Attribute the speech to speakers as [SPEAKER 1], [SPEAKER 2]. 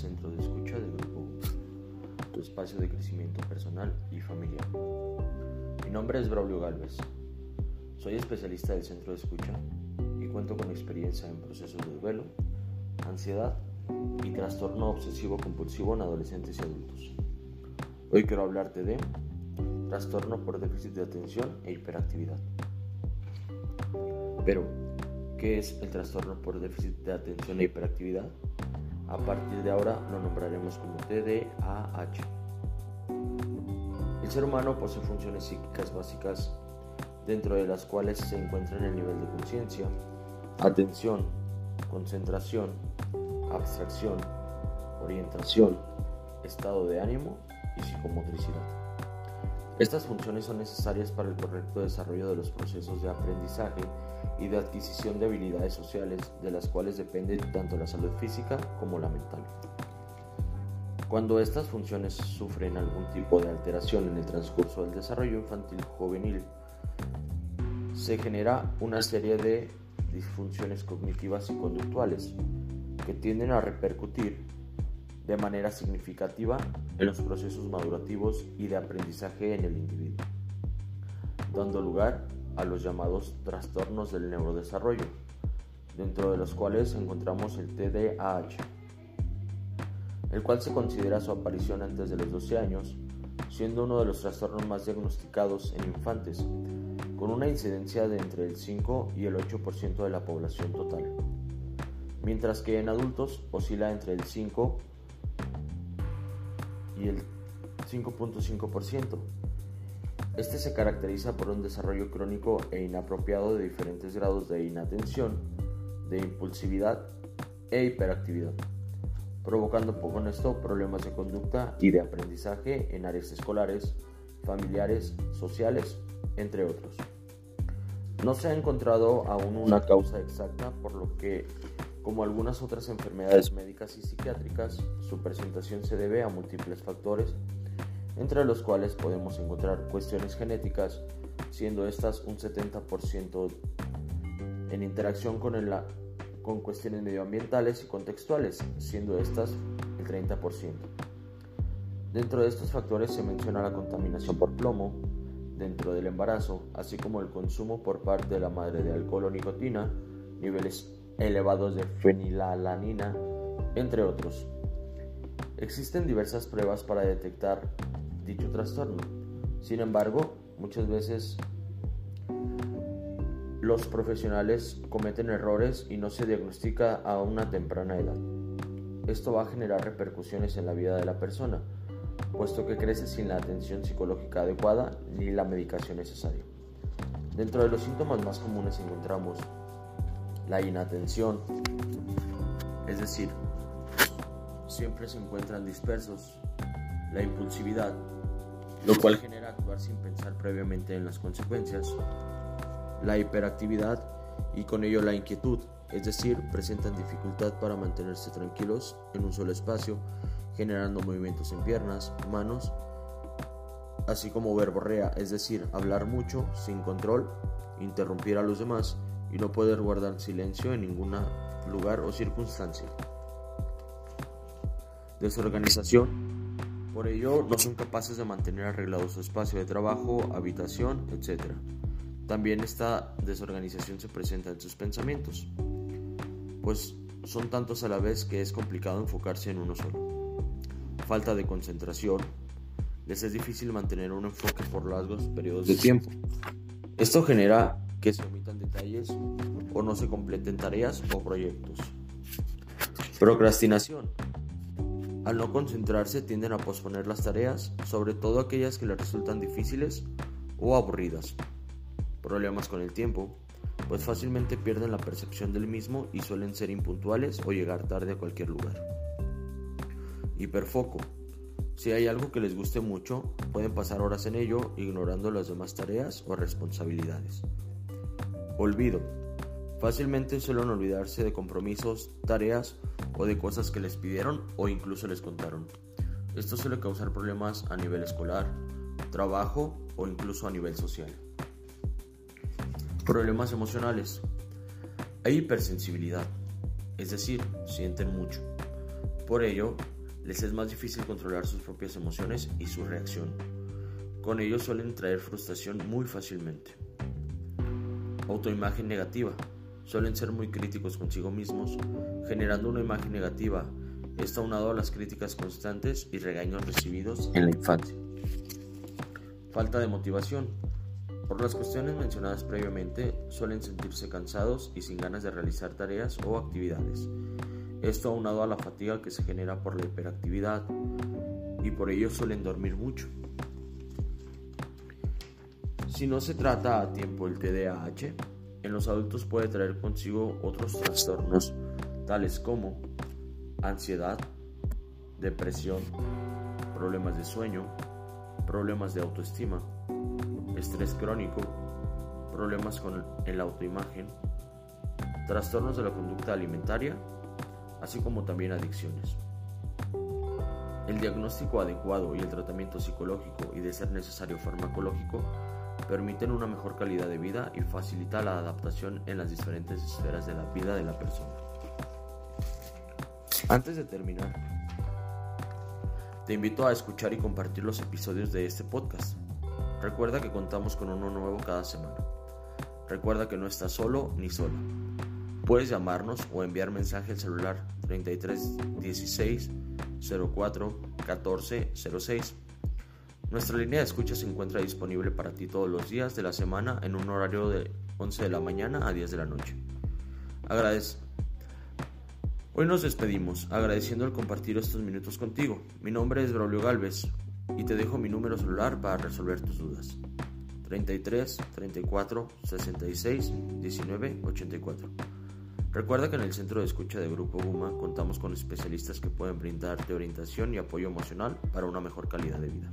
[SPEAKER 1] centro de escucha del Grupo tu espacio de crecimiento personal y familiar. Mi nombre es Braulio Galvez. Soy especialista del centro de escucha y cuento con experiencia en procesos de duelo, ansiedad y trastorno obsesivo compulsivo en adolescentes y adultos. Hoy quiero hablarte de trastorno por déficit de atención e hiperactividad. Pero, ¿qué es el trastorno por déficit de atención e hiperactividad? A partir de ahora lo nombraremos como TDAH. El ser humano posee funciones psíquicas básicas dentro de las cuales se encuentran el nivel de conciencia, atención, concentración, abstracción, orientación, estado de ánimo y psicomotricidad. Estas funciones son necesarias para el correcto desarrollo de los procesos de aprendizaje y de adquisición de habilidades sociales de las cuales depende tanto la salud física como la mental. Cuando estas funciones sufren algún tipo de alteración en el transcurso del desarrollo infantil juvenil, se genera una serie de disfunciones cognitivas y conductuales que tienden a repercutir de manera significativa en los procesos madurativos y de aprendizaje en el individuo, dando lugar los llamados trastornos del neurodesarrollo, dentro de los cuales encontramos el TDAH, el cual se considera su aparición antes de los 12 años, siendo uno de los trastornos más diagnosticados en infantes, con una incidencia de entre el 5 y el 8% de la población total, mientras que en adultos oscila entre el 5 y el 5.5%. Este se caracteriza por un desarrollo crónico e inapropiado de diferentes grados de inatención, de impulsividad e hiperactividad, provocando con esto problemas de conducta y de aprendizaje en áreas escolares, familiares, sociales, entre otros. No se ha encontrado aún una causa exacta, por lo que como algunas otras enfermedades médicas y psiquiátricas, su presentación se debe a múltiples factores, entre los cuales podemos encontrar cuestiones genéticas, siendo estas un 70% en interacción con, el, con cuestiones medioambientales y contextuales, siendo estas el 30%. Dentro de estos factores se menciona la contaminación por plomo dentro del embarazo, así como el consumo por parte de la madre de alcohol o nicotina, niveles elevados de fenilalanina, entre otros. Existen diversas pruebas para detectar dicho trastorno. Sin embargo, muchas veces los profesionales cometen errores y no se diagnostica a una temprana edad. Esto va a generar repercusiones en la vida de la persona, puesto que crece sin la atención psicológica adecuada ni la medicación necesaria. Dentro de los síntomas más comunes encontramos la inatención, es decir, siempre se encuentran dispersos, la impulsividad, lo cual genera actuar sin pensar previamente en las consecuencias, la hiperactividad y con ello la inquietud, es decir, presentan dificultad para mantenerse tranquilos en un solo espacio, generando movimientos en piernas, manos, así como verborrea, es decir, hablar mucho, sin control, interrumpir a los demás y no poder guardar silencio en ningún lugar o circunstancia. Desorganización. Por ello, no son capaces de mantener arreglado su espacio de trabajo, habitación, etc. También esta desorganización se presenta en sus pensamientos, pues son tantos a la vez que es complicado enfocarse en uno solo. Falta de concentración. Les es difícil mantener un enfoque por largos periodos de tiempo. Esto genera que se omitan detalles o no se completen tareas o proyectos. Procrastinación. Al no concentrarse tienden a posponer las tareas, sobre todo aquellas que les resultan difíciles o aburridas. Problemas con el tiempo, pues fácilmente pierden la percepción del mismo y suelen ser impuntuales o llegar tarde a cualquier lugar. Hiperfoco. Si hay algo que les guste mucho, pueden pasar horas en ello ignorando las demás tareas o responsabilidades. Olvido. Fácilmente suelen olvidarse de compromisos, tareas o de cosas que les pidieron o incluso les contaron. Esto suele causar problemas a nivel escolar, trabajo o incluso a nivel social. Problemas emocionales. Hay hipersensibilidad, es decir, sienten mucho. Por ello, les es más difícil controlar sus propias emociones y su reacción. Con ello suelen traer frustración muy fácilmente. Autoimagen negativa. Suelen ser muy críticos consigo mismos, generando una imagen negativa. Está unado a las críticas constantes y regaños recibidos en la infancia. Falta de motivación. Por las cuestiones mencionadas previamente, suelen sentirse cansados y sin ganas de realizar tareas o actividades. Esto aunado a la fatiga que se genera por la hiperactividad y por ello suelen dormir mucho. Si no se trata a tiempo el TDAH, en los adultos puede traer consigo otros trastornos tales como ansiedad, depresión, problemas de sueño, problemas de autoestima, estrés crónico, problemas con la autoimagen, trastornos de la conducta alimentaria así como también adicciones. El diagnóstico adecuado y el tratamiento psicológico y de ser necesario farmacológico permiten una mejor calidad de vida y facilita la adaptación en las diferentes esferas de la vida de la persona. Antes de terminar, te invito a escuchar y compartir los episodios de este podcast. Recuerda que contamos con uno nuevo cada semana. Recuerda que no estás solo ni sola. Puedes llamarnos o enviar mensaje al celular 33 16 04 14 06. Nuestra línea de escucha se encuentra disponible para ti todos los días de la semana en un horario de 11 de la mañana a 10 de la noche. Agradez. Hoy nos despedimos, agradeciendo el compartir estos minutos contigo. Mi nombre es Braulio Galvez y te dejo mi número celular para resolver tus dudas. 33 34 66 19 84. Recuerda que en el centro de escucha de Grupo Guma contamos con especialistas que pueden brindarte orientación y apoyo emocional para una mejor calidad de vida.